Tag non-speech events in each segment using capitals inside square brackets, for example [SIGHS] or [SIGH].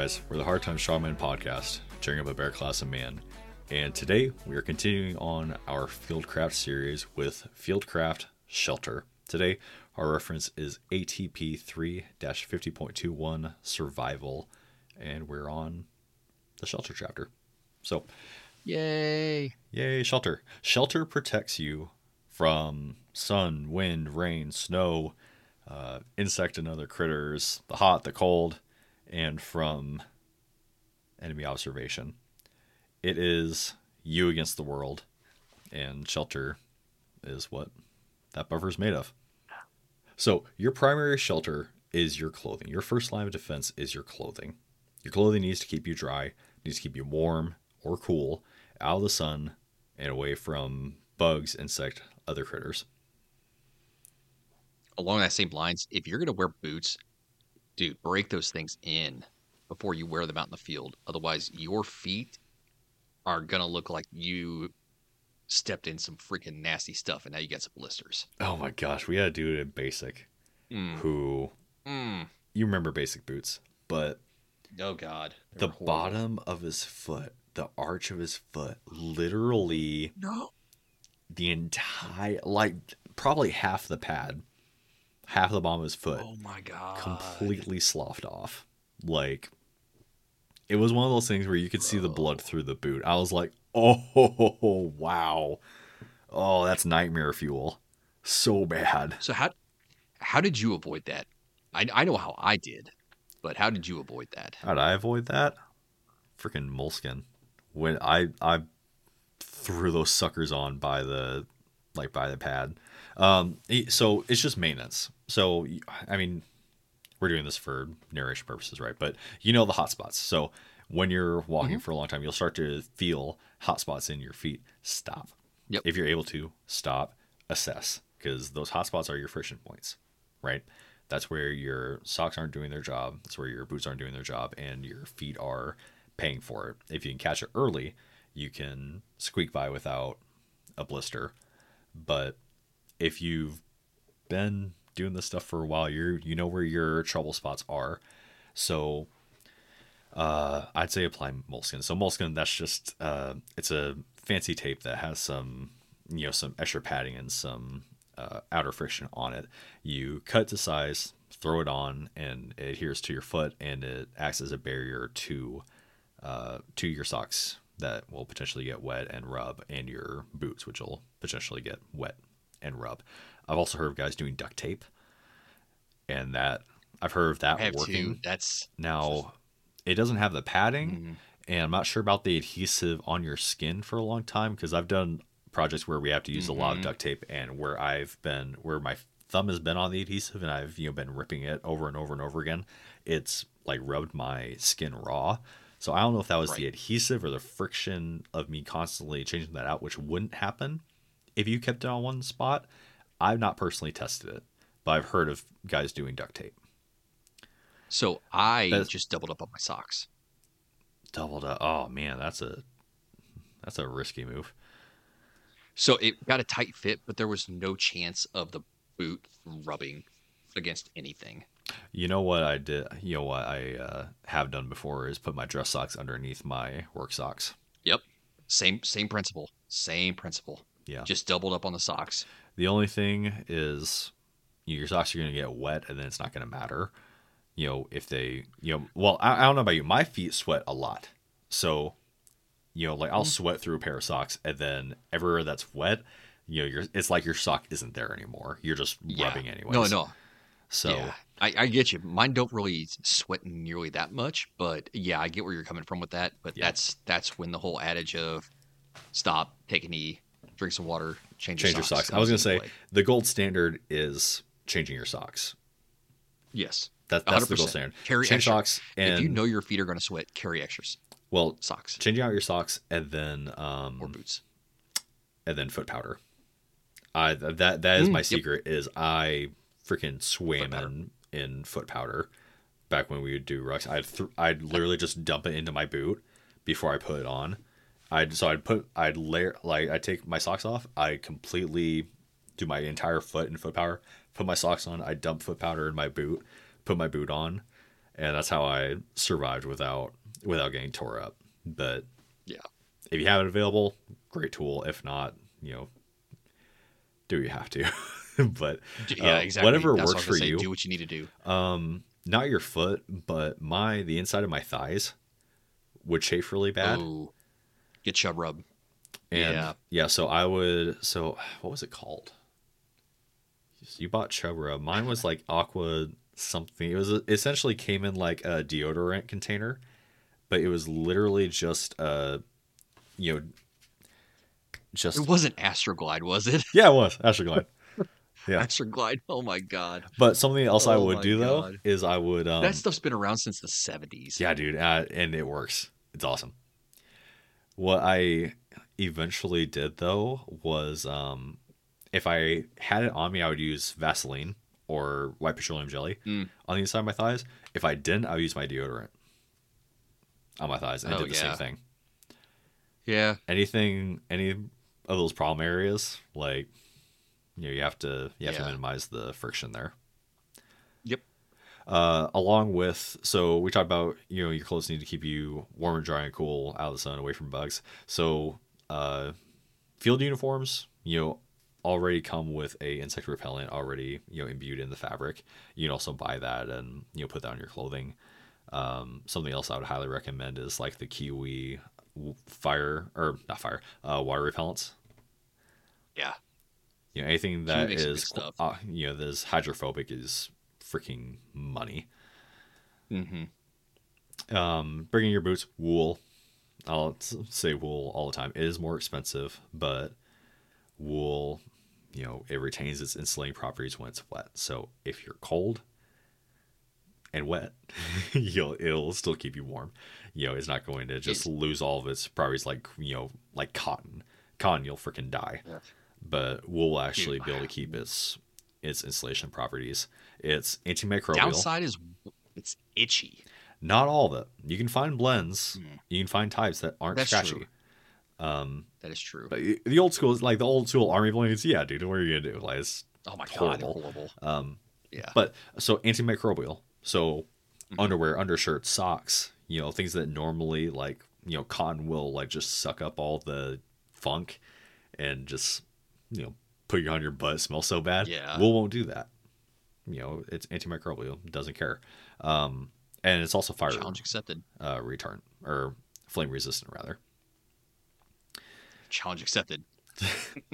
Guys, we're the Hard Times Strongmen podcast, cheering up a bear class of man. And today we are continuing on our Fieldcraft series with Fieldcraft Shelter. Today our reference is ATP 3 50.21 Survival, and we're on the Shelter chapter. So, Yay! yay, Shelter. Shelter protects you from sun, wind, rain, snow, uh, insect and other critters, the hot, the cold, and from enemy observation. It is you against the world, and shelter is what that buffer is made of. So, your primary shelter is your clothing. Your first line of defense is your clothing. Your clothing needs to keep you dry, needs to keep you warm or cool, out of the sun, and away from bugs, insect, other critters. Along that same lines, if you're gonna wear boots, dude, break those things in before you wear them out in the field. Otherwise, your feet are gonna look like you stepped in some freaking nasty stuff, and now you got some blisters. Oh my gosh, we had a dude in basic Mm. who Mm. you remember basic boots, but Oh God, the horrible. bottom of his foot, the arch of his foot, literally No. the entire like probably half the pad, half of the bottom of his foot Oh my God. completely sloughed off. Like it was one of those things where you could see the blood through the boot. I was like, [LAUGHS] "Oh, wow. Oh, that's nightmare fuel." So bad. So how how did you avoid that? I I know how I did, but how did you avoid that? How did I avoid that? Freaking moleskin. When I I threw those suckers on by the like by the pad. Um, so it's just maintenance. So I mean, we're doing this for narration purposes, right? But you know the hot spots. So when you're walking for a long time, you'll start to feel hot spots in your feet. Stop. Yep. If you're able to stop, assess because those hot spots are your friction points, right? That's where your socks aren't doing their job. That's where your boots aren't doing their job, and your feet are paying for it. If you can catch it early, you can squeak by without a blister. But if you've been doing this stuff for a while, you you know where your trouble spots are. So uh, I'd say apply moleskin. So moleskin, that's just uh, it's a fancy tape that has some you know some extra padding and some uh, outer friction on it. You cut to size, throw it on, and it adheres to your foot, and it acts as a barrier to uh, to your socks that will potentially get wet and rub, and your boots, which will potentially get wet and rub. I've also heard of guys doing duct tape, and that I've heard of that working. two. That's Now, it doesn't have the padding, Mhm. and I'm not sure about the adhesive on your skin for a long time because I've done projects where we have to use a lot of Mhm. duct tape, and where I've been where my thumb has been on the adhesive, and I've you know been ripping it over and over and over again. It's like rubbed my skin raw. So I don't know if that was the adhesive or the friction of me constantly changing that out, which wouldn't happen if you kept it on one spot. I've not personally tested it, but I've heard of guys doing duct tape. so I That's- just doubled up on my socks. Doubled up. Oh man, that's a that's a risky move. So it got a tight fit, but there was no chance of the boot rubbing against anything. You know what I did? You know what I uh, have done before is put my dress socks underneath my work socks. Yep. Same same principle. Same principle. Yeah. Just doubled up on the socks. The only thing is your socks are going to get wet, and then it's not going to matter. You know, if they, you know, well, I, I don't know about you. My feet sweat a lot, so you know, like I'll mm. sweat through a pair of socks, and then everywhere that's wet, you know, you're, it's like your sock isn't there anymore. You're just Yeah. rubbing anyway. No, no. So Yeah. I, I get you. Mine don't really sweat nearly that much, but yeah, I get where you're coming from with that. But Yeah. that's that's when the whole adage of stop, take a knee, drink some water, change, change your your socks. socks. I was going to say play. the gold standard is changing your socks. yes. That, that's the 100%. gold standard. Carry Change extra. socks and if you know your feet are going to sweat, carry extras well, socks changing out your socks and then or um boots. and then foot powder. I that that is Mm, my yep. secret is I freaking swam in in foot powder. Back when we would do rucks, I'd th- I'd literally just dump it into my boot before I put it on. I'd so I'd put I'd layer like I take my socks off. I completely do my entire foot in foot powder. Put my socks on. I dump foot powder in my boot. Put my boot on, and that's how I survived without without getting tore up. But Yeah. if you have it available, great tool. If not, you know, do what you have to. [LAUGHS] but Yeah, Uh, exactly. whatever That's works was for say. you. Do what you need to do. um, not your foot, but my the inside of my thighs would chafe really bad. Ooh. Get chub rub. And Yeah. yeah. so I would. So what was it called? You bought Chub Rub. Mine was like Aqua something. It was essentially came in like a deodorant container, but it was literally just a, you know, just It wasn't Astroglide, was it? yeah, it was Astroglide. [LAUGHS] Yeah. Astroglide. Oh my god. But something else I Oh would my do though is I would um, that stuff's been around since the 70s. Yeah, dude, uh, and it works. It's awesome. What I eventually did though was, um, if I had it on me, I would use Vaseline or white petroleum jelly Mm. on the inside of my thighs. If I didn't, I would use my deodorant on my thighs, and I Oh, did the yeah. same thing. Yeah. Anything, any of those problem areas, like you know, you have to you have to minimize the friction there. Uh, along with so we talked about you know your clothes need to keep you warm and dry and cool out of the sun away from bugs. So uh, field uniforms you know already come with a insect repellent already you know imbued in the fabric. You can also buy that and you know put that on your clothing. Um, something else i would highly recommend is like the kiwi fire or not fire uh, water repellents. Yeah. you know anything that makes some good is uh, you know that is hydrophobic is freaking money. Mm-hmm. um, bringing your boots wool. I'll say wool all the time. It is more expensive but wool you know it retains its insulating properties when it's wet. So if you're cold and wet [LAUGHS] you'll it'll still keep you warm. You know it's not going to just lose all of its properties like you know like cotton. Cotton you'll freaking die. But wool will actually be able to keep its its insulation properties it's antimicrobial Downside is it's itchy. not all of it. You can find blends. You can find types that aren't That's scratchy. true. Um, That is true. but the old school, is like the old school army blends. Yeah, dude, what are you gonna do? Like, it's, oh my god, horrible. they're horrible. um, Yeah. but so antimicrobial. So Mhm. underwear, undershirts, socks. You know, things that normally like you know cotton will like just suck up all the funk and just you know put you on your butt. Smell so bad. Yeah. wool won't do that. You know, it's antimicrobial. Doesn't care. Um, and it's also fire Challenge accepted. uh, return or flame resistant rather. Challenge accepted. [LAUGHS]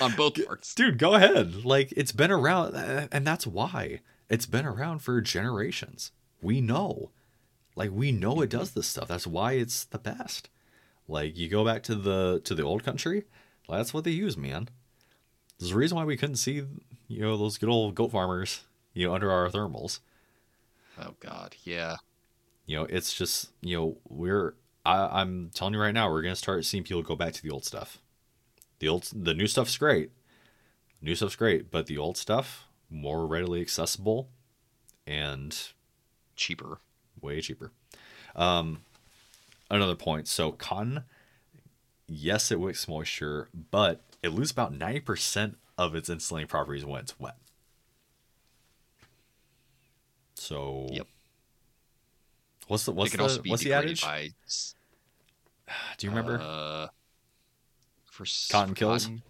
On both parts. Dude, go ahead. Like it's been around, uh, and that's why it's been around for generations. We know, like we know it does this stuff. That's why it's the best. Like you go back to the to the old country, that's what they use, man. There's a reason why we couldn't see, you know, those good old goat farmers, you know, under our thermals. Oh god, yeah. You know, it's just you know we're. I, I'm telling you right now, we're gonna start seeing people go back to the old stuff. The old, the new stuff's great. New stuff's great, but the old stuff more readily accessible and Cheaper. way cheaper. Um, another point. So cotton, yes, it wicks moisture, but it loses about ninety percent of its insulating properties when it's wet. So Yep. What's the what's the what's the adage? by [SIGHS] Do you remember? Uh, for Cotton kills? cotton?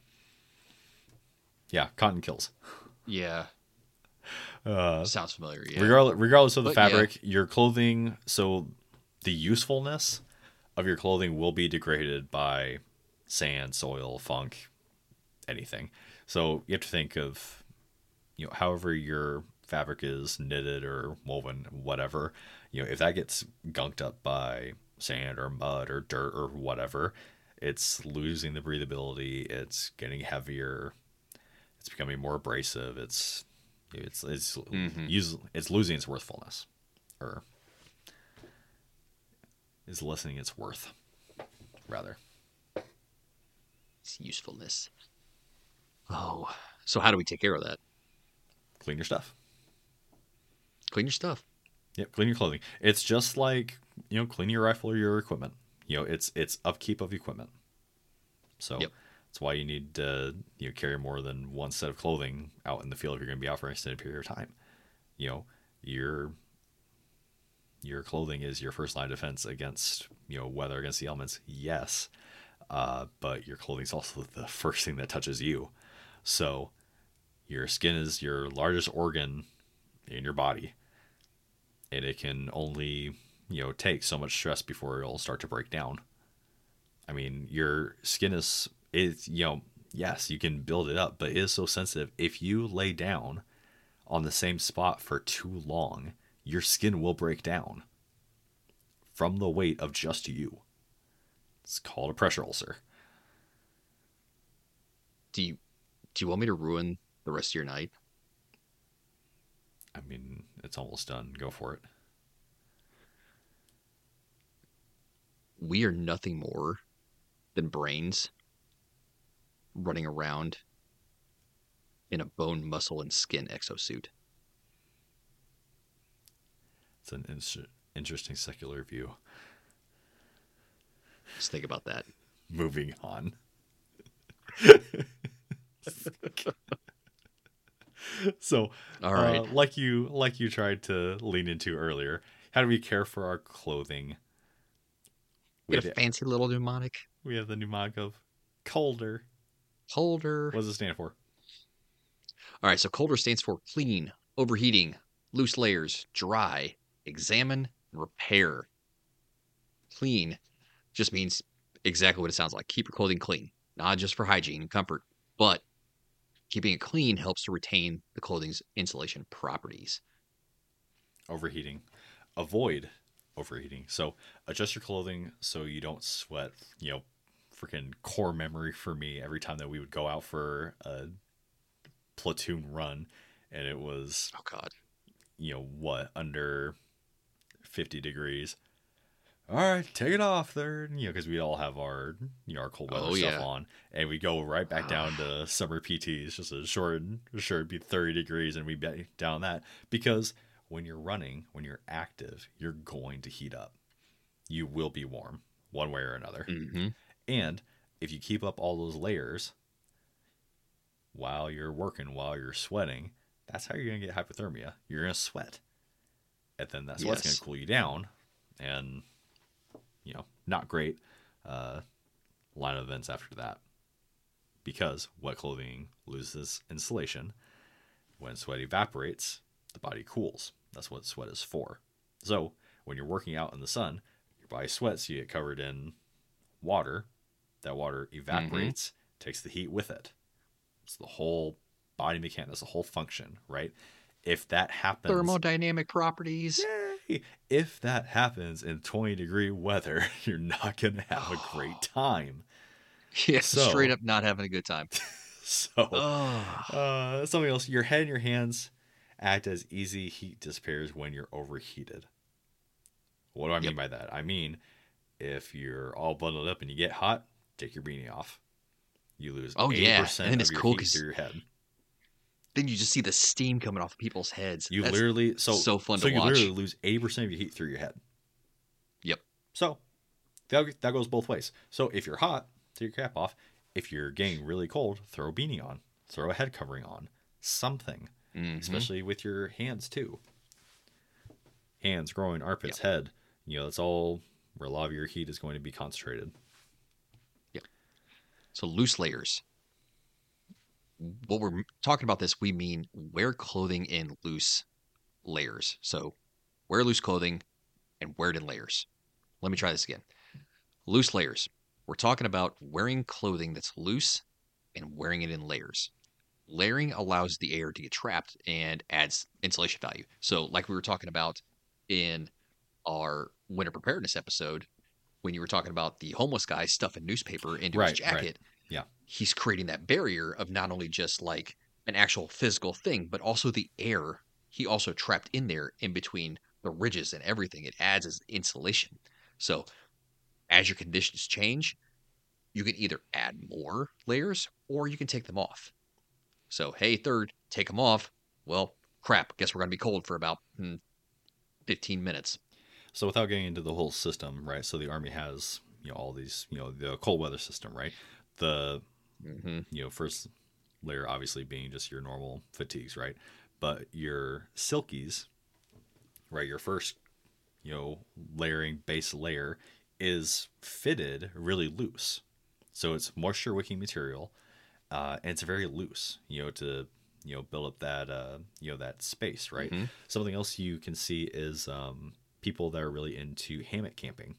yeah, cotton kills. Yeah, [SIGHS] Uh, sounds familiar. Yeah. regardless, regardless of the But, yeah. fabric, your clothing. So the usefulness of your clothing will be degraded by sand, soil, funk, anything. So you have to think of, you know, however your fabric is knitted or woven, whatever. You know, if that gets gunked up by sand or mud or dirt or whatever, it's losing the breathability. It's getting heavier. It's becoming more abrasive. It's it's it's Mhm. use, it's losing its worthfulness, or is lessening its worth, rather. It's usefulness. Oh, so how do we take care of that? Clean your stuff. Clean your stuff. Yep, clean your clothing. It's just like you know, clean your rifle or your equipment. You know, it's it's upkeep of equipment. So Yep. that's why you need to you know carry more than one set of clothing out in the field if you're going to be out for an extended period of time. You know, your your clothing is your first line of defense against you know weather against the elements. Yes, uh, but your clothing is also the first thing that touches you. So your skin is your largest organ in your body, and it can only you know take so much stress before it'll start to break down. I mean, your skin is it's you know yes you can build it up, but it is so sensitive. If you lay down on the same spot for too long, your skin will break down from the weight of just you. It's called a pressure ulcer. Do you do you want me to ruin the rest of your night? I mean, it's almost done. Go for it. We are nothing more than brains running around in a bone, muscle, and skin exosuit. It's an in- interesting secular view. Just think about that. Moving on. [LAUGHS] so, All right. uh, like you like you tried to lean into earlier, how do we care for our clothing? We got a fancy little mnemonic we have the mnemonic of colder. Colder. What does it stand for? All right, so colder stands for clean, overheating, loose layers, dry, examine, and repair. Clean just means exactly what it sounds like. Keep your clothing clean, not just for hygiene and comfort, but keeping it clean helps to retain the clothing's insulation properties. Overheating. Avoid overheating. So adjust your clothing so you don't sweat. You know, freaking core memory for me every time that we would go out for a platoon run, and it was Oh God. you know what under 50 degrees all right take it off third you know because we all have our you know our cold weather Oh, stuff yeah. on and we go right back down to summer pts just a short sure it'd be 30 degrees and we be down that because when you're running when you're active you're going to heat up you will be warm one way or another hmm and if you keep up all those layers while you're working, while you're sweating, that's how you're going to get hypothermia. You're going to sweat. And then that sweat's going to cool you down. And, you know, not great uh, line of events after that. Because wet clothing loses insulation. When sweat evaporates, the body cools. That's what sweat is for. So when you're working out in the sun, your body sweats, you get covered in water. That water evaporates, takes the heat with it. It's the whole body mechanic. That's the whole function, right? If that happens, Thermodynamic properties. Yay! if that happens in 20 degree weather, [LAUGHS] you're not gonna have a great [GASPS] time. Yeah, So- straight up not having a good time. [LAUGHS] So, uh, something else. Your head and your hands act as easy heat dissipators when you're overheated. What do I mean Yep. by that? I mean, if you're all bundled up and you get hot, take your beanie off. You lose Oh, 80% yeah. And it's cool because your head. Then you just see the steam coming off people's heads. You That's- literally so so fun so to you watch. literally lose 80% of your heat through your head. Yep. So that, that goes both ways. So if you're hot, take your cap off. If you're getting really cold, throw a beanie on. Throw a head covering on. Something. Mhm. Especially with your hands too. Hands, groin, armpits, head. You know, that's all where a lot of your heat is going to be concentrated. Yep. So loose layers. What we're talking about this, we mean wear clothing in loose layers. So wear loose clothing and wear it in layers. Let me try this again. Loose layers. We're talking about wearing clothing that's loose and wearing it in layers. Layering allows the air to get trapped and adds insulation value. So, like we were talking about in our winter preparedness episode, when you were talking about the homeless guy stuffing newspaper into Right, his right. Yeah. he's creating that barrier of not only just like an actual physical thing, but also the air. He also trapped in there in between the ridges and everything. It adds as insulation. So as your conditions change, you can either add more layers or you can take them off. So, hey, third, take them off. Well, crap. Guess we're going to be cold for about hmm, 15 minutes. So without getting into the whole system, right? So the army has, you know, all these, you know, the cold weather system, right? The hmm you know, first layer obviously being just your normal fatigues, right? But your silkies, right? Your first you know, layering base layer is fitted really loose. So it's moisture wicking material, uh, and it's very loose, you know, to you know build up that uh, you know that space, right? Mhm. Something else you can see is um, people that are really into hammock camping.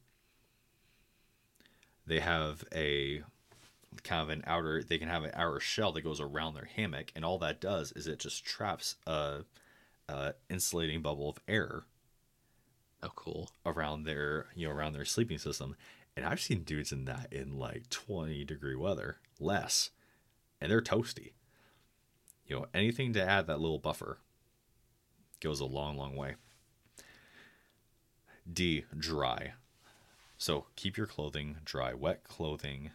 They have a kind of an outer they can have an outer shell that goes around their hammock and all that does is it just traps a, a insulating bubble of air Oh, cool. around their you know around their sleeping system. And i've seen dudes in that in like 20 degree weather less and they're toasty. You know anything to add that little buffer goes a long long way. D dry. So keep your clothing dry wet clothing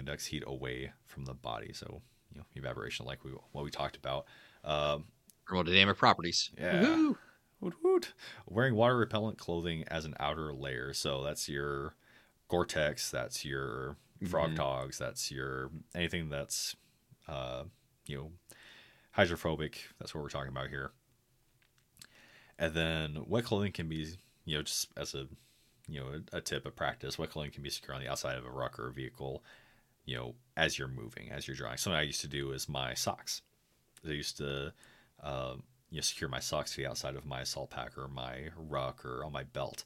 conducts heat away from the body so you know evaporation like we what we talked about um, Thermodynamic properties. Yeah. Woohoo! Woot woot. Wearing water repellent clothing as an outer layer. So that's your Gore-Tex, that's your frog Mhm. togs, that's your anything that's uh, you know hydrophobic. That's what we're talking about here. And then wet clothing can be, you know, just as a you know a, a tip of practice. Wet clothing can be secure on the outside of a ruck or a vehicle, you know, as you're moving, as you're drying. Something I used to do is my socks. I used to um, you know, secure my socks to the outside of my assault pack or my ruck or on my belt.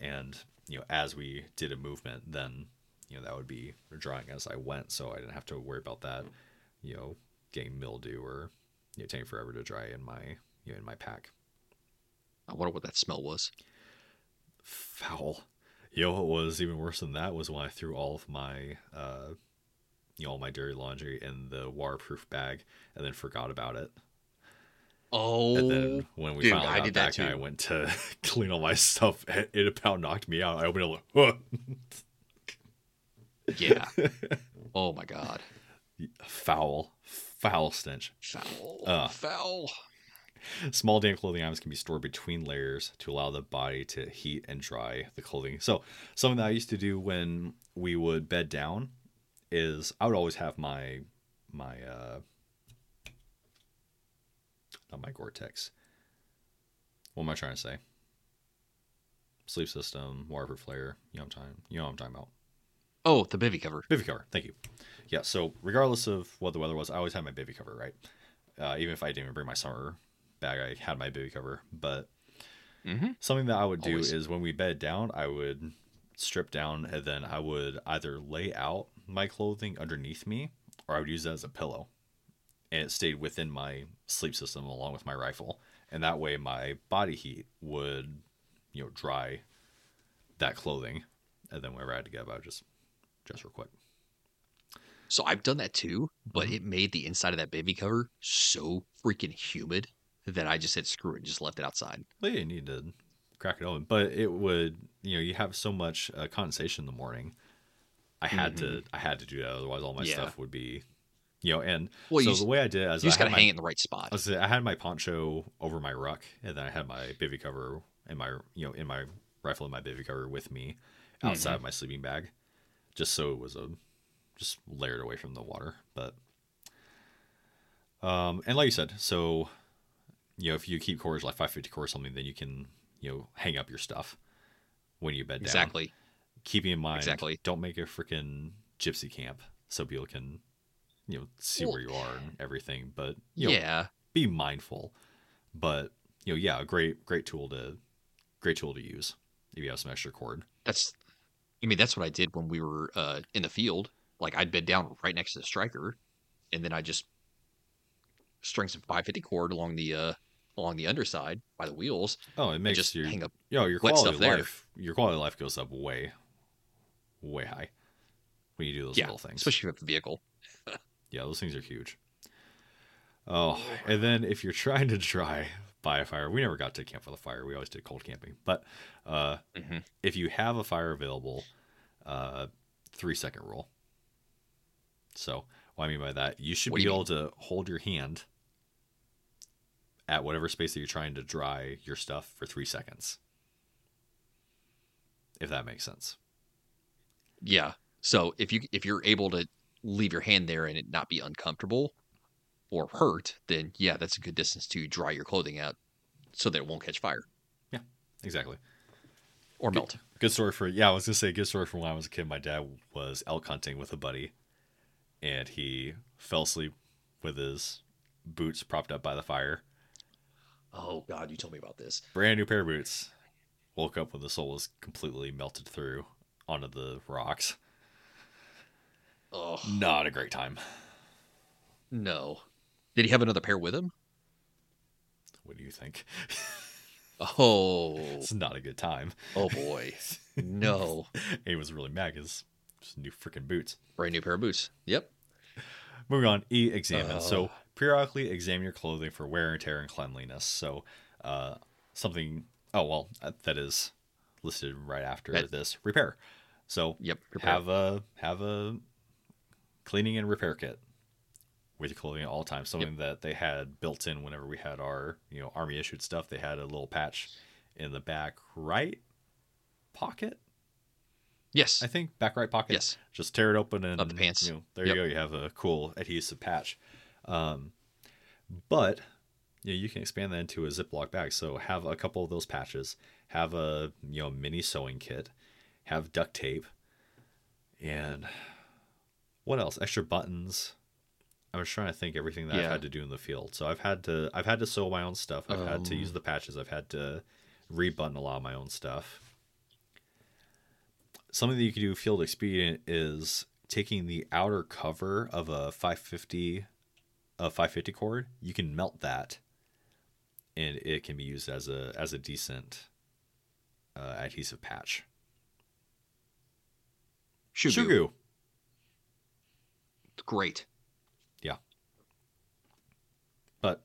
And, you know, as we did a movement, then, you know, that would be drying as I went. So I didn't have to worry about that, you know, getting mildew or, you know, taking forever to dry in my, you know, in my pack. I wonder what that smell was. Foul. You know, what was even worse than that was when I threw all of my, uh, you know, all my dirty laundry in the waterproof bag and then forgot about it. Oh, And then when we dude, finally I got did that back and I went to [LAUGHS] clean all my stuff, it it about knocked me out. I opened it like, yeah. [LAUGHS] oh my god. foul, foul stench. Foul. Ugh. Foul. Small damp clothing items can be stored between layers to allow the body to heat and dry the clothing. So something that I used to do when we would bed down is I would always have my my uh not my Gore-Tex. What am I trying to say? Sleep system, waterproof layer. You know what I'm talking. You know what I'm talking about. Oh, the bivy cover. Bivy cover. Thank you. Yeah. So regardless of what the weather was, I always had my bivy cover, right? Uh, even if I didn't even bring my summer bag, I had my bivy cover. But Mm-hmm. something that I would do Always. is when we bed down, I would strip down and then I would either lay out my clothing underneath me or I would use that as a pillow. And it stayed within my sleep system along with my rifle. And that way my body heat would, you know, dry that clothing. And then whenever I had to get up, I would just dress real quick. So I've done that too, but Mhm. it made the inside of that bivy cover so freaking humid that I just said screw it and just left it outside. Well, you need to crack it open, but it would, you know, you have so much uh, condensation in the morning. I had to, I had to do that, otherwise all my Mm-hmm. Yeah. stuff would be, you know. And Well, so you, the way I did it is you just gotta had hang it in the right spot. I, was, I had my poncho over my ruck, and then I had my bivy cover and my, you know, in my rifle and my bivy cover with me outside Mm-hmm. of my sleeping bag, just so it was a, just layered away from the water. But, um, and like you said, so you know, if you keep cords like 550 cord or something, then you can, you know, hang up your stuff when you bed down. Exactly. Keeping in mind, Exactly. don't make a freaking gypsy camp so people can, you know, see Well, where you are and everything. But you know, yeah. be mindful. But you know, yeah, a great, great tool to, great tool to use if you have some extra cord. That's I mean, that's what I did when we were uh, in the field. Like I'd bed down right next to the Stryker, and then I just string some 550 cord along the uh, along the underside by the wheels, Oh, it makes just your, hang up. you know, your quality stuff of there. life, your quality of life goes up way, way high when you do those Yeah, little things. especially with the vehicle. [LAUGHS] Yeah, those things are huge. Oh, and then if you're trying to dry by a fire, we never got to camp with a fire. We always did cold camping. But uh, Mhm. if you have a fire available, uh, three second rule. So what I mean by that, you should What be you able to hold your hand at whatever space that you're trying to dry your stuff for three seconds. If that makes sense. Yeah. So if you if you're able to leave your hand there and it not be uncomfortable or hurt, then yeah, that's a good distance to dry your clothing out so that it won't catch fire. Yeah, exactly. or melt. Good story for yeah. I was gonna say good story from when I was a kid. My dad was elk hunting with a buddy, and he fell asleep with his boots propped up by the fire. Oh God, you told me about this. Brand new pair of boots. Woke up when the sole was completely melted through onto the rocks. Oh Not a great time. no. Did he have another pair with him? What do you think? [LAUGHS] Oh, It's not a good time. oh boy, [LAUGHS] no. He was really mad because new freaking boots. Brand new pair of boots. Yep. Moving on, E examine. so Oh. periodically examine your clothing for wear and tear and cleanliness. So uh, something. Oh well, uh, that is listed right after That- this repair. So Yep. repair. have a have a cleaning and repair kit with your clothing at all times. Something that they had built in whenever we had our you know army issued stuff. They had a little patch in the back right pocket. yes. I think back right pocket. Yes. Just tear it open and Of the pants. You know, there Yep. you go. You have a cool adhesive patch. Um, but you, know, you can expand that into a Ziploc bag. So have a couple of those patches. Have a you know mini sewing kit. Have duct tape. And what else? Extra buttons. I was trying to think everything that I've had to do in the field. So I've had to I've had to sew my own stuff. I've had to Um. use the patches. I've had to rebutton a lot of my own stuff something that you can do field expedient is taking the outer cover of a 550 a 550 cord you can melt that and it can be used as a as a decent uh, adhesive patch Shoe Goo. Shugu. Great. Yeah. But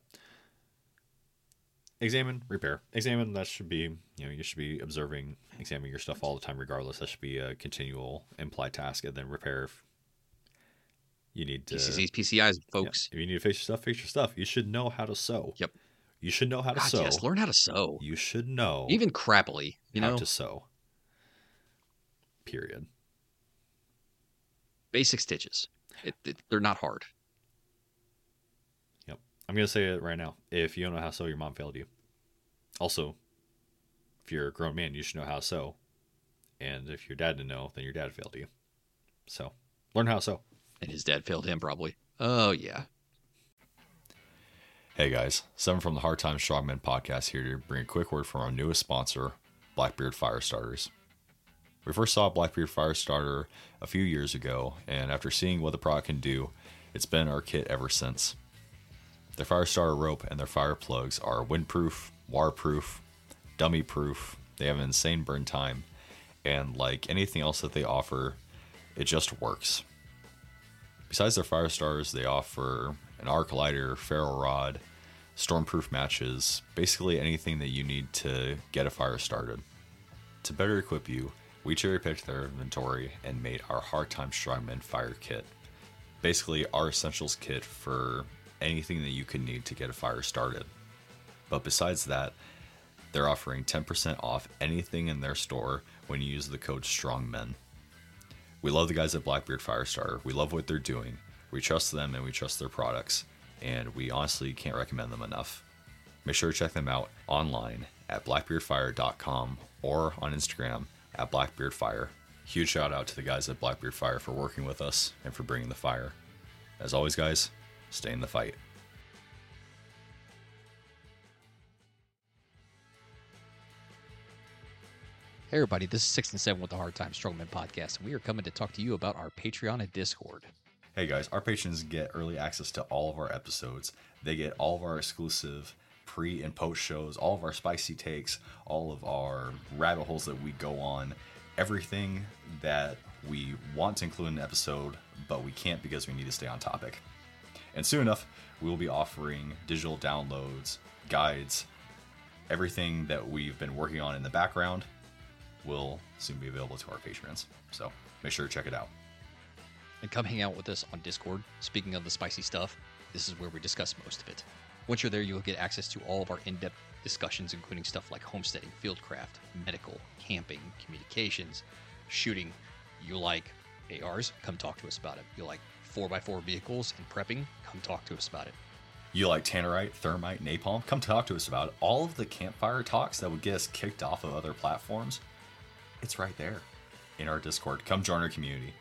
examine repair examine that should be you know you should be observing examining your stuff all the time regardless that should be a continual implied task and then repair if you need to PCCs, PCIs, Yeah, folks. if you need to fix your stuff, fix your stuff. You should know how to sew. Yep. You should know how to God, sew. yes. Learn how to sew. You should know Even crappily, you how know, to sew. Period. basic stitches. It, it, they're not hard. Yep. I'm gonna say it right now. If you don't know how to sew, your mom failed you. Also, if you're a grown man, you should know how to sew. And if your dad didn't know, then your dad failed you. So learn how to sew. And his dad failed him probably. Oh yeah. Hey guys, Seven from the Hard Times Strongmen podcast here to bring a quick word from our newest sponsor, Blackbeard Fire Starters. We first saw Blackbeard Fire Starter a few years ago, and after seeing what the product can do, it's been our kit ever since. Their fire starter rope and their fire plugs are windproof, waterproof, dummy proof. They have an insane burn time, and like anything else that they offer, it just works. Besides their fire starters, they offer an arc lighter, ferro rod, stormproof matches, basically anything that you need to get a fire started. To better equip you, we cherry picked their inventory and made our Hard Times Strongmen Fire Kit. Basically, our essentials kit for anything that you could need to get a fire started. But besides that, they're offering 10% off anything in their store when you use the code STRONGMEN. We love the guys at Blackbeard Firestarter. We love what they're doing. We trust them and we trust their products, and we honestly can't recommend them enough. Make sure to check them out online at blackbeardfire.com or on Instagram at blackbeardfire. Huge shout out to the guys at Blackbeard Fire for working with us and for bringing the fire. As always, guys, stay in the fight. Hey everybody, this is Six and Seven with the Hard Times Strongmen podcast, we are coming to talk to you about our Patreon and Discord. Hey guys, our patrons get early access to all of our episodes. They get all of our exclusive pre and post shows, all of our spicy takes, all of our rabbit holes that we go on, everything that we want to include in an episode, but we can't because we need to stay on topic. And soon enough, we will be offering digital downloads, guides, everything that we've been working on in the background will soon be available to our patrons. So make sure to check it out. And come hang out with us on Discord. Speaking of the spicy stuff, this is where we discuss most of it. Once you're there, you'll get access to all of our in depth discussions, including stuff like homesteading, fieldcraft, medical, camping, communications, shooting. You like ARs? Come talk to us about it. You like 4x4 vehicles and prepping? Come talk to us about it. You like tannerite, thermite, napalm? Come talk to us about it. All of the campfire talks that would get us kicked off of other platforms, it's right there in our Discord. Come join our community.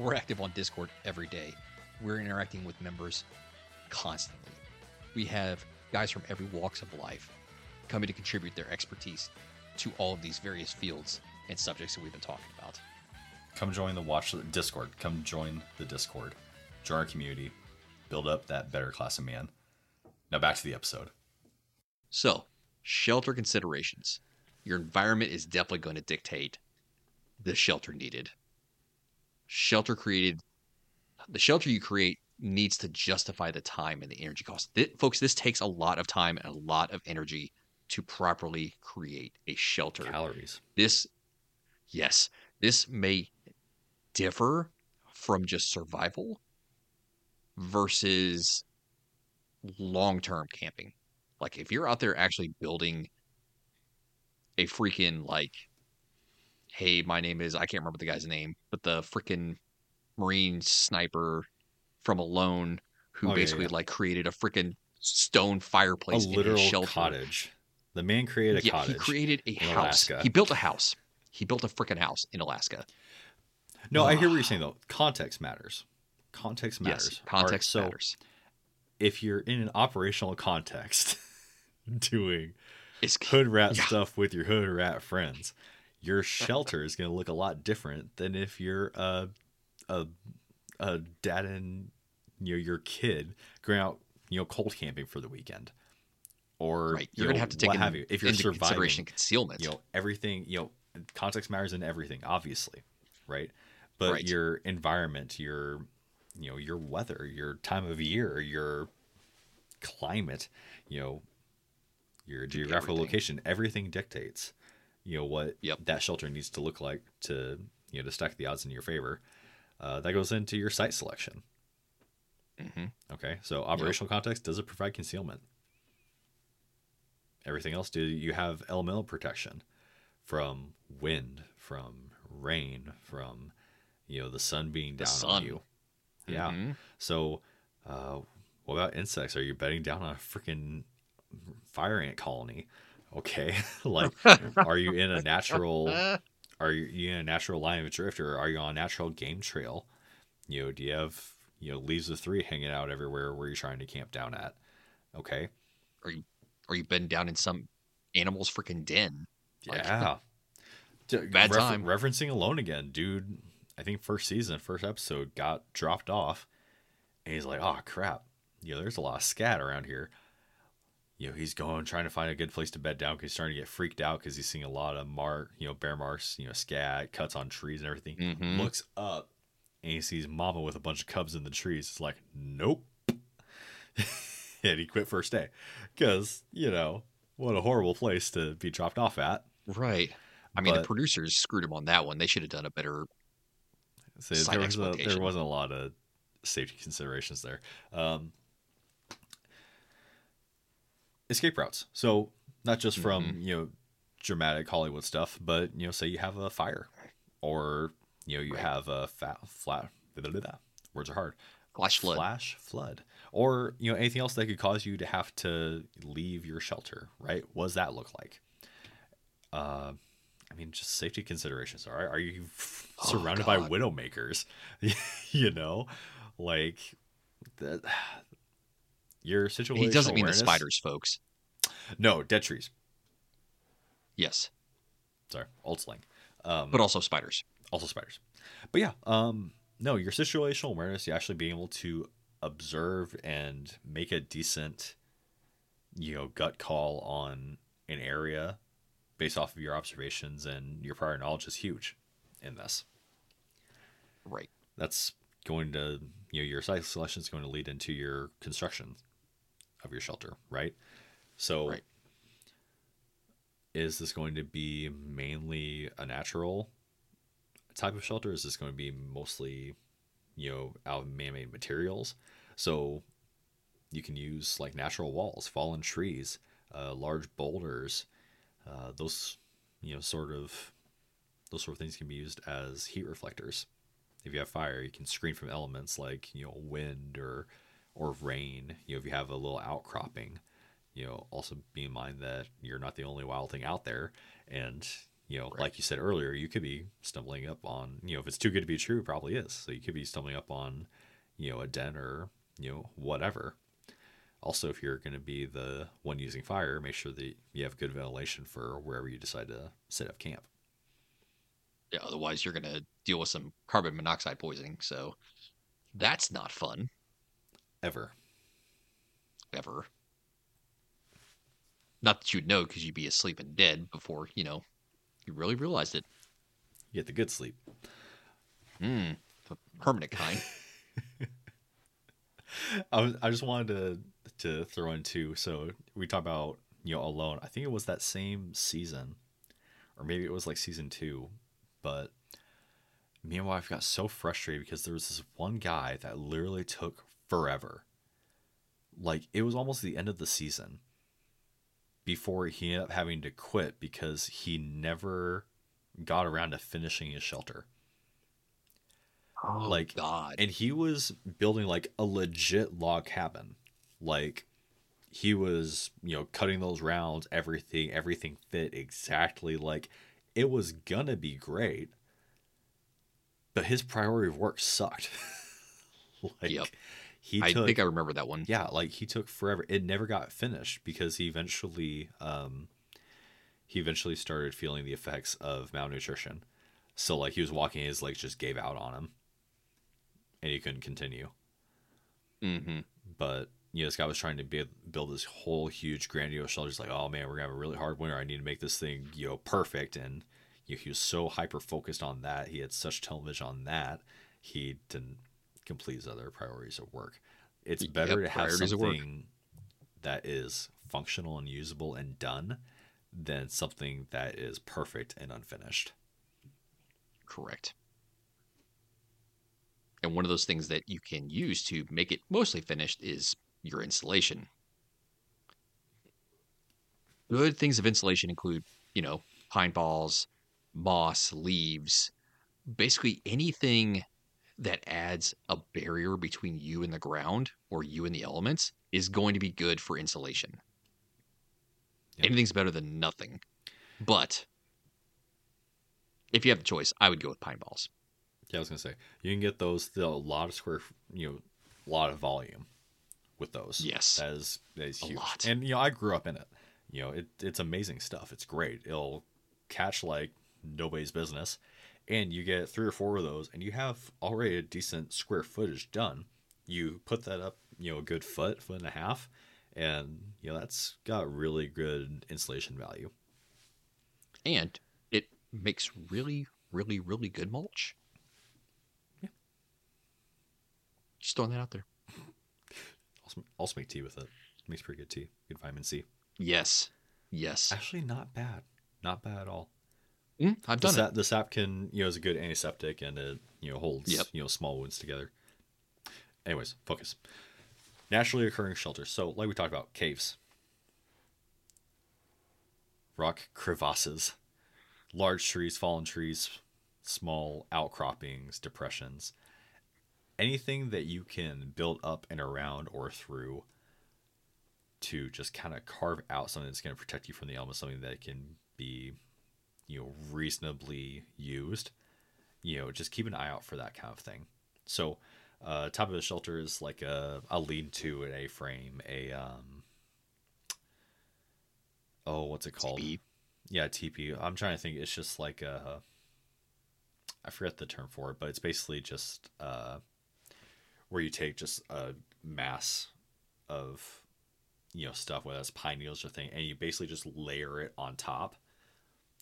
We're active on Discord every day. We're interacting with members constantly. We have guys from every walks of life coming to contribute their expertise to all of these various fields and subjects that we've been talking about. Come join the watch Discord. Come join the Discord. Join our community. Build up that better class of man. Now back to the episode. So, shelter considerations. Your environment is definitely going to dictate the shelter needed. Shelter created, the shelter you create needs to justify the time and the energy cost. Th- folks, this takes a lot of time and a lot of energy to properly create a shelter. Calories. This, yes, this may differ from just survival versus long term camping. Like if you're out there actually building a freaking like hey, my name is I can't remember the guy's name, but the freaking Marine sniper from Alone who Oh, basically yeah. like created a freaking stone fireplace a in literal his shelter. cottage. The man created a yeah, cottage. he created a house. Alaska. He built a house. He built a freaking house in Alaska. no, I hear what you're saying though. Context matters. Context matters. Yes, right, context so matters. if you're in an operational context [LAUGHS] doing It's hood rat Yeah. stuff with your hood rat friends, your shelter is going to look a lot different than if you're a a, a dad and you know your kid going out you know cold camping for the weekend, or right. you You're gonna have to take what in, have you. If you're into surviving, consideration concealment. you know everything you know context matters in everything obviously right but Right. your environment your you know your weather your time of year your climate you know your geographical everything. location everything dictates you know what Yep. that shelter needs to look like to you know to stack the odds in your favor uh, that goes into your site selection hmm Okay, so operational context does it provide concealment? Everything else, do you have elemental protection from wind, from rain, from you know the sun being down sun. on you? Yeah. Mhm. So, uh, what about insects? Are you betting down on a freaking fire ant colony? Okay, [LAUGHS] like, [LAUGHS] are you in a natural? Are you you in a natural line of drift, or are you on a natural game trail? You know, do you have you know leaves of three hanging out everywhere where you're trying to camp down at? Okay, Or you or you've been down in some animal's freaking den. Like, yeah. Bad time. Referencing Alone again, dude. I think first season, first episode got dropped off, and he's like, "Oh crap, you know, there's a lot of scat around here." You know, he's going trying to find a good place to bed down because he's starting to get freaked out because he's seeing a lot of mark, you know, bear marks, you know, scat, cuts on trees and everything. Mhm. Looks up and he sees Mama with a bunch of cubs in the trees. It's like, nope. [LAUGHS] and he quit first day because you know what a horrible place to be dropped off at. Right. I mean, the producers screwed him on that one. They should have done a better. So there, was a, there wasn't a lot of safety considerations there. Um, escape routes. So not just from Mm-hmm. you know dramatic Hollywood stuff, but you know, say you have a fire, or you know you Right. have a fat flat. blah, blah, blah. Words are hard. Flash flood. Flash flood, or you know anything else that could cause you to have to leave your shelter. Right? What does that look like? Uh, I mean, just safety considerations. All right, are you Oh, surrounded by God. widowmakers? [LAUGHS] you know, like that. Your situation. Awareness. He doesn't mean the spiders, folks. No, dead trees. Yes, Sorry, old slang. Um, but also spiders. also spiders. But yeah, um, no, your situational awareness, you actually being able to observe and make a decent, you know, gut call on an area based off of your observations and your prior knowledge is huge in this. Right. That's going to, you know, your site selection is going to lead into your construction of your shelter, right? So, Right. is this going to be mainly a natural type of shelter? Is this going to be mostly, you know, out of man-made materials? So you can use like natural walls, fallen trees, uh, large boulders. Uh, those, you know, sort of, those sort of things can be used as heat reflectors. If you have fire, you can screen from elements like you know wind or or rain. You know, if you have a little outcropping, you know, also be in mind that you're not the only wild thing out there. And, you know, Right. like you said earlier, you could be stumbling up on, you know, if it's too good to be true, it probably is. So you could be stumbling up on, you know, a den or, you know, whatever. Also, if you're going to be the one using fire, make sure that you have good ventilation for wherever you decide to set up camp. Yeah, otherwise you're gonna deal with some carbon monoxide poisoning. So that's not fun Ever. ever. Not that you'd know because you'd be asleep and dead before you know you really realized it. You get the good sleep. Mm, the permanent kind. [LAUGHS] I, was, I just wanted to to throw in too. So we talk about you know alone. I think it was that same season, or maybe it was like season two. But me and my wife got so frustrated because there was this one guy that literally took forever. Like it was almost the end of the season before he ended up having to quit because he never got around to finishing his shelter. Oh, Like, God. and he was building like a legit log cabin like he was you know cutting those rounds everything everything fit exactly like it was gonna be great but his priority of work sucked [LAUGHS] like Yep. He I took think I remember that one. yeah like he took forever it never got finished because he eventually um he eventually started feeling the effects of malnutrition so like he was walking his legs just gave out on him and he couldn't continue Mm-hmm. but you know this guy was trying to be, build this whole huge grandiose shelter He's like oh man we're gonna have a really hard winter i need to make this thing you know perfect and you know, he was so hyper focused on that he had such television on that he didn't complete his other priorities of work it's Yep, better to have something that is functional and usable and done than something that is perfect and unfinished Correct. And one of those things that you can use to make it mostly finished is your insulation. Good things of insulation include, you know, pine balls, moss, leaves, basically anything that adds a barrier between you and the ground or you and the elements is going to be good for insulation. Yep. Anything's better than nothing. But if you have the choice, I would go with pine balls. Yeah, I was gonna say you can get those the, a lot of square, you know, a lot of volume with those. Yes. that is that is A huge. lot. And you know, I grew up in it. You know, it it's amazing stuff. It's great. It'll catch like nobody's business, and you get three or four of those, and you have already a decent square footage done. You put that up, you know, a good foot, foot and a half, and you know that's got really good insulation value. and it makes really, really, really good mulch. Yeah. Just throwing that out there. Also, also make tea with it. Makes pretty good tea. Good vitamin C. Yes. Yes. Actually, not bad. Not bad at all. Mm, I've done sap, it. the sap can you know is a good antiseptic and it you know holds Yep. you know small wounds together. Anyways focus. Naturally occurring shelters. So like we talked about caves. Rock crevasses. Large trees fallen trees small outcroppings depressions. Anything that you can build up and around or through to just kind of carve out something that's going to protect you from the elements something that can be you know reasonably used you know just keep an eye out for that kind of thing. So uh top of the shelter is like a, a lean to an a frame a um oh what's it called? Teepee. yeah teepee i'm trying to think. It's just like a i forget the term for it but it's basically just uh where you take just a mass of you know stuff whether it's pine needles or thing and you basically just layer it on top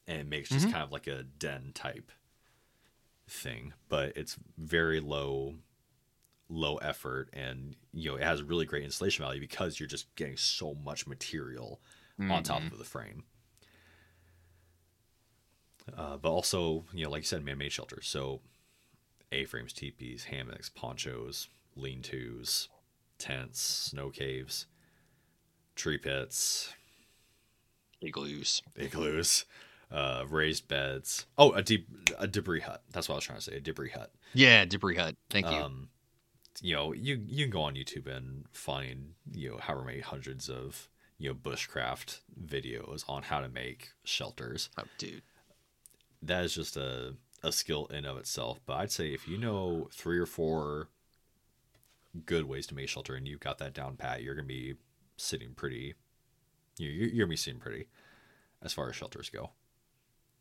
and it makes just Mhm. kind of like a den type thing but it's very low low effort and you know it has really great installation value because you're just getting so much material on top Mhm. of the frame uh, but also you know like you said man-made shelters so a-frames teepees hammocks ponchos lean-tos tents snow caves tree pits igloos. igloos, uh, raised beds. Oh, a deep a debris hut. That's what I was trying to say. A debris hut. Yeah, debris hut. Thank you. Um, you know, you you can go on YouTube and find you know however many hundreds of you know bushcraft videos on how to make shelters. Oh, dude. That is just a a skill in of itself. But I'd say if you know three or four good ways to make shelter and you've got that down pat, you're gonna be sitting pretty. You're you're gonna be sitting pretty as far as shelters go.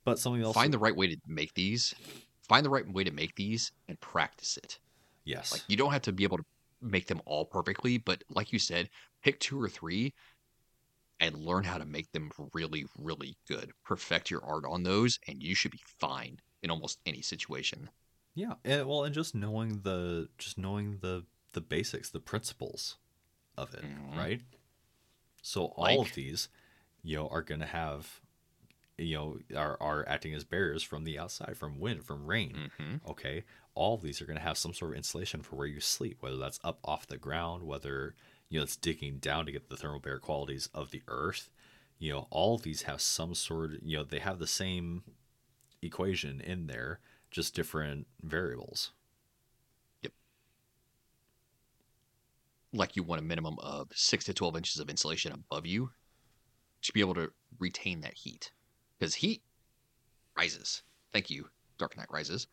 But something else. Find the right way to make these. Find the right way to make these and practice it. yes. Like you don't have to be able to make them all perfectly, but like you said, pick two or three and learn how to make them really, really good. Perfect your art on those, and you should be fine in almost any situation. Yeah, and well, and just knowing the just knowing the the basics, the principles of it, Mhm. right? So all Like- of these, you know, are going to have, you know, are are acting as barriers from the outside, from wind, from rain. hmm Okay, all of these are going to have some sort of insulation for where you sleep, whether that's up off the ground, whether you know it's digging down to get the thermal barrier qualities of the earth. You know, all of these have some sort. You know, they have the same equation in there, just different variables. yep Like you want a minimum of six to 12 inches of insulation above you to be able to retain that heat. Because heat rises. Thank you, Dark Knight Rises.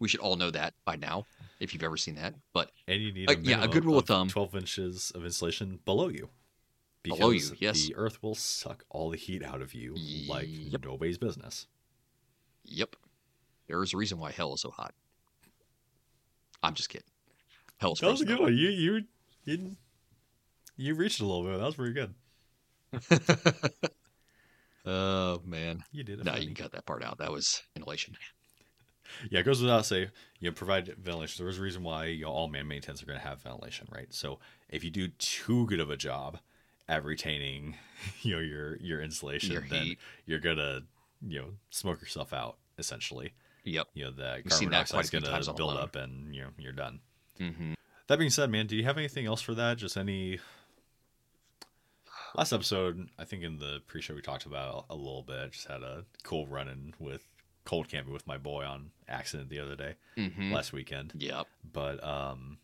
We should all know that by now, if you've ever seen that. But And you need Uh, a yeah, a good rule of of thumb. 12 inches of insulation below you. Below you, yes. The earth will suck all the heat out of you like Yep. nobody's business. Yep. There is a reason why hell is so hot. I'm just kidding. Hell's That was a good one. You you you, you reached a little bit. That was pretty good. [LAUGHS] oh man. You did it. No, you me. can cut that part out. That was inhalation. Yeah, it goes without say, you know, provide ventilation. There's a reason why you know, all man-made tents are going to have ventilation, right? So if you do too good of a job at retaining, [LAUGHS] you know, your your insulation, Your then you're gonna, you know, smoke yourself out essentially. Yep. You know, seen carbon that quite a dioxide's few going to build up, and you know, you're done. hmm That being said, man, do you have anything else for that? Just any last episode? I think in the pre-show we talked about a little bit. Just had a cool run-in with cold camping with my boy on accident the other day hmm last weekend. Yep. But um,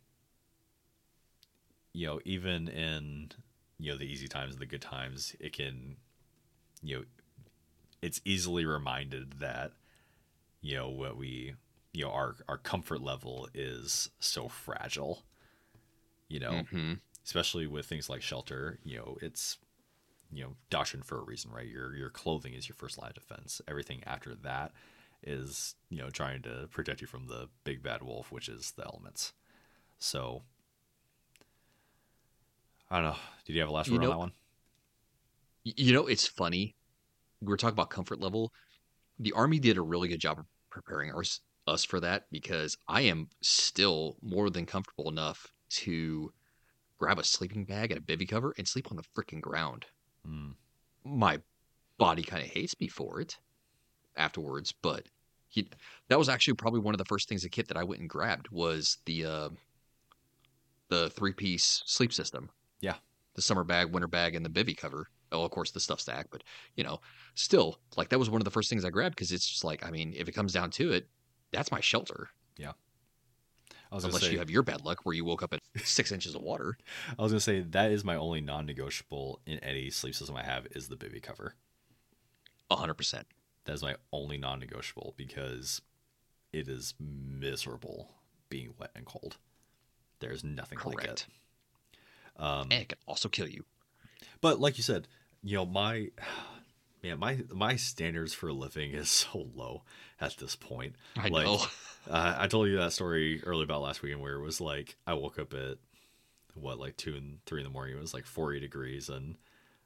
you know, even in you know the easy times and the good times, it can, you know, it's easily reminded that you know what we you know our our comfort level is so fragile you know hmm especially with things like shelter you know it's you know doctrine for a reason right? Your your clothing is your first line of defense. Everything after that is you know trying to protect you from the big bad wolf which is the elements. So i don't know. Did you have a last word on that one? You know, it's funny. We were talking about comfort level. The army did a really good job of preparing us us for that because I am still more than comfortable enough to grab a sleeping bag and a bivy cover and sleep on the freaking ground. Mm, My body kind of hates me for it afterwards, but he, that was actually probably one of the first things a kit that I went and grabbed was the uh, the three piece sleep system. Yeah. the summer bag, winter bag, and the bivy cover. Oh, of course, the stuff sack, but you know, still, like that was one of the first things I grabbed because it's just like, I mean, if it comes down to it, that's my shelter. I was Unless say you have your bad luck where you woke up in [LAUGHS] six inches of water. i was gonna say that is my only non-negotiable in any sleep system i have is the bivy cover A hundred percent. That is my only non negotiable because it is miserable being wet and cold. There's nothing like it. Correct. Um, And it can also kill you. but like you said, you know, my man, my my standards for living is [LAUGHS] so low at this point. I Like, know. Uh, I told you that story early about last weekend where it was like I woke up at what like two and three in the morning. It was like forty degrees, and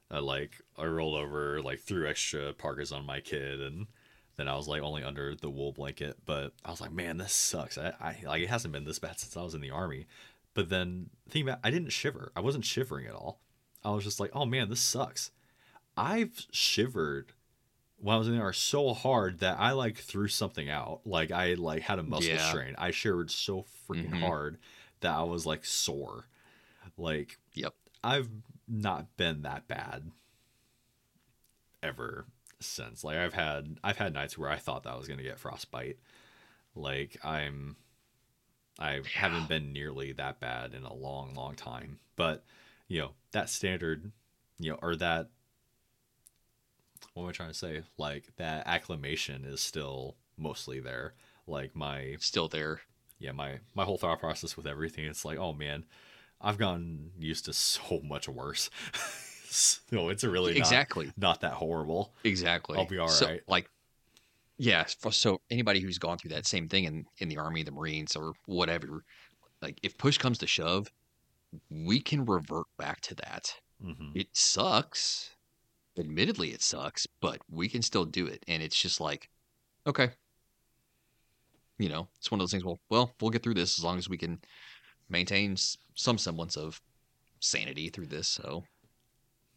I like I rolled over, like threw extra parkas on my kid, and then I was like only under the wool blanket. But I was like, man, this sucks. I, I like it hasn't been this bad since I was in the army. But then think about, I didn't shiver. I wasn't shivering at all. I was just like, oh man, this sucks. I've shivered when I was in there so hard that I like threw something out. Like I like had a muscle Yeah. strain. I shivered so freaking Mhm. hard that I was like sore. Like Yep. I've not been that bad ever since. Like I've had I've had nights where I thought that I was gonna get frostbite. Like I'm I haven't been nearly that bad in a long, long time. But, you know, that standard, you know, or that, what am I trying to say? Like, that acclimation is still mostly there. Like, my, Still there. yeah, my, my whole thought process with everything, it's like, oh man, I've gotten used to so [LAUGHS] much worse. so it's a really not, exactly. not that horrible. Exactly. I'll be all so, right. Like, yeah. So anybody who's gone through that same thing in in the army, the Marines, or whatever, like if push comes to shove, we can revert back to that. hmm It sucks. Admittedly, it sucks, but we can still do it. And it's just like, okay, you know, it's one of those things. Well, well, we'll get through this as long as we can maintain some semblance of sanity through this. So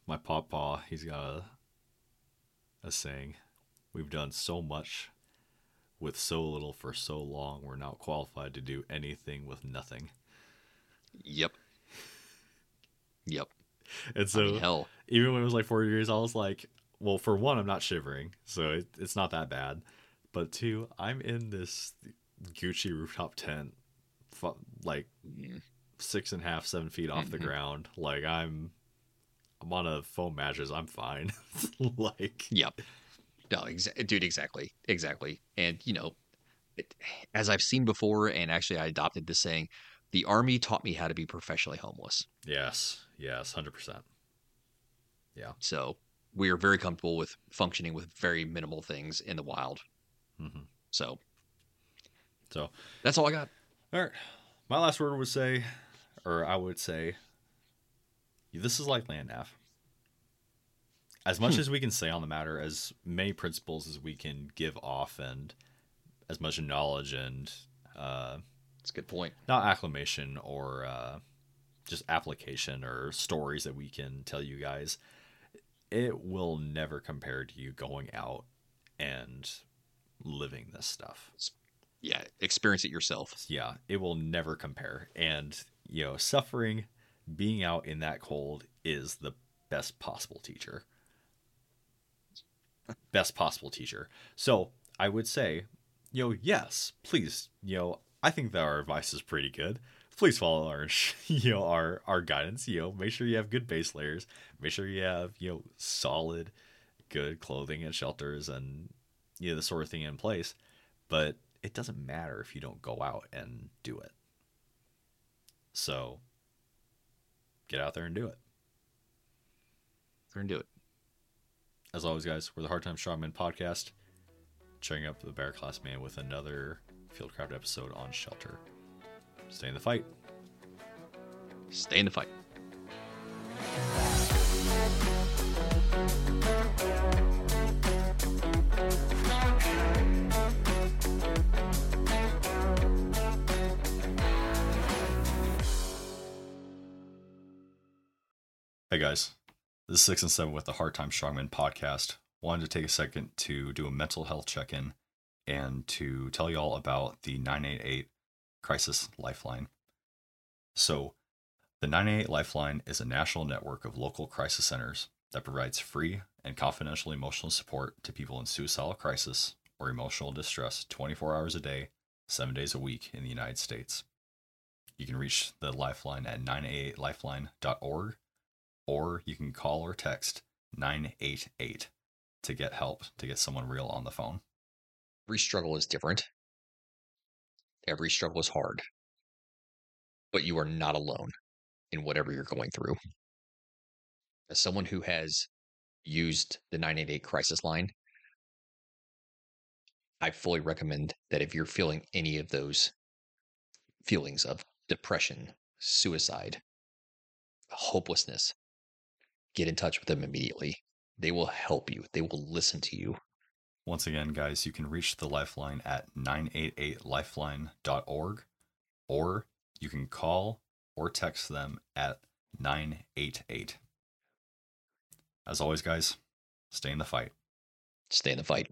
my pawpaw, he's got a, a saying, "We've done so much with so little for so long. We're not qualified to do anything with nothing." Yep. Yep. [LAUGHS] And so, I mean, hell, even when it was like 40 degrees, I was like, "Well, for one, I'm not shivering, so it, it's not that bad." But two, I'm in this Gucci rooftop tent, like mm, six and a half, seven feet off the Mhm. ground. Like I'm, I'm on a foam mattress. I'm fine. [LAUGHS] like, yep. No, exa- dude, exactly. Exactly. And, you know, it, as I've seen before, and actually I adopted this saying, the army taught me how to be professionally homeless. yes, yes, hundred percent. Yeah. So we are very comfortable with functioning with very minimal things in the wild. hmm So So, that's all I got. all right, my last word would say, or I would say, this is like land nav. As much Hmm. as we can say on the matter, as many principles as we can give off, and as much knowledge and uh, That's a good point. not acclamation or uh, just application or stories that we can tell you guys, it will never compare to you going out and living this stuff. Yeah, experience it yourself. Yeah, it will never compare. And, you know, suffering, being out in that cold is the best possible teacher. [LAUGHS] Best possible teacher. So I would say, you know, yes, please, you know, I think that our advice is pretty good. Please follow our, [LAUGHS] you know, our our guidance. You know, make sure you have good base layers. Make sure you have, you know, solid, good clothing and shelters and you know the sort of thing in place. But it doesn't matter if you don't go out and do it. So get out there and do it. Go and do it. As always, guys, we're the Hard Times Strongmen podcast, checking up the Bear Class Man with another Fieldcraft episode on shelter. Stay in the fight. Stay in the fight. Hey guys, this is Six and Seven with the Hard Times Strongmen podcast. Wanted to take a second to do a mental health check in and to tell you all about the 988 Crisis Lifeline. So, the 988 Lifeline is a national network of local crisis centers that provides free and confidential emotional support to people in suicidal crisis or emotional distress 24 hours a day, 7 days a week in the United States. You can reach the Lifeline at 988lifeline.org or you can call or text 988 to get help to get someone real on the phone. Every struggle is different. Every struggle is hard. But you are not alone in whatever you're going through. As someone who has used the 988 crisis line, I fully recommend that if you're feeling any of those feelings of depression, suicide, hopelessness, get in touch with them immediately. They will help you, they will listen to you. Once again, guys, you can reach the Lifeline at 988lifeline.org or you can call or text them at 988. As always, guys, stay in the fight. Stay in the fight.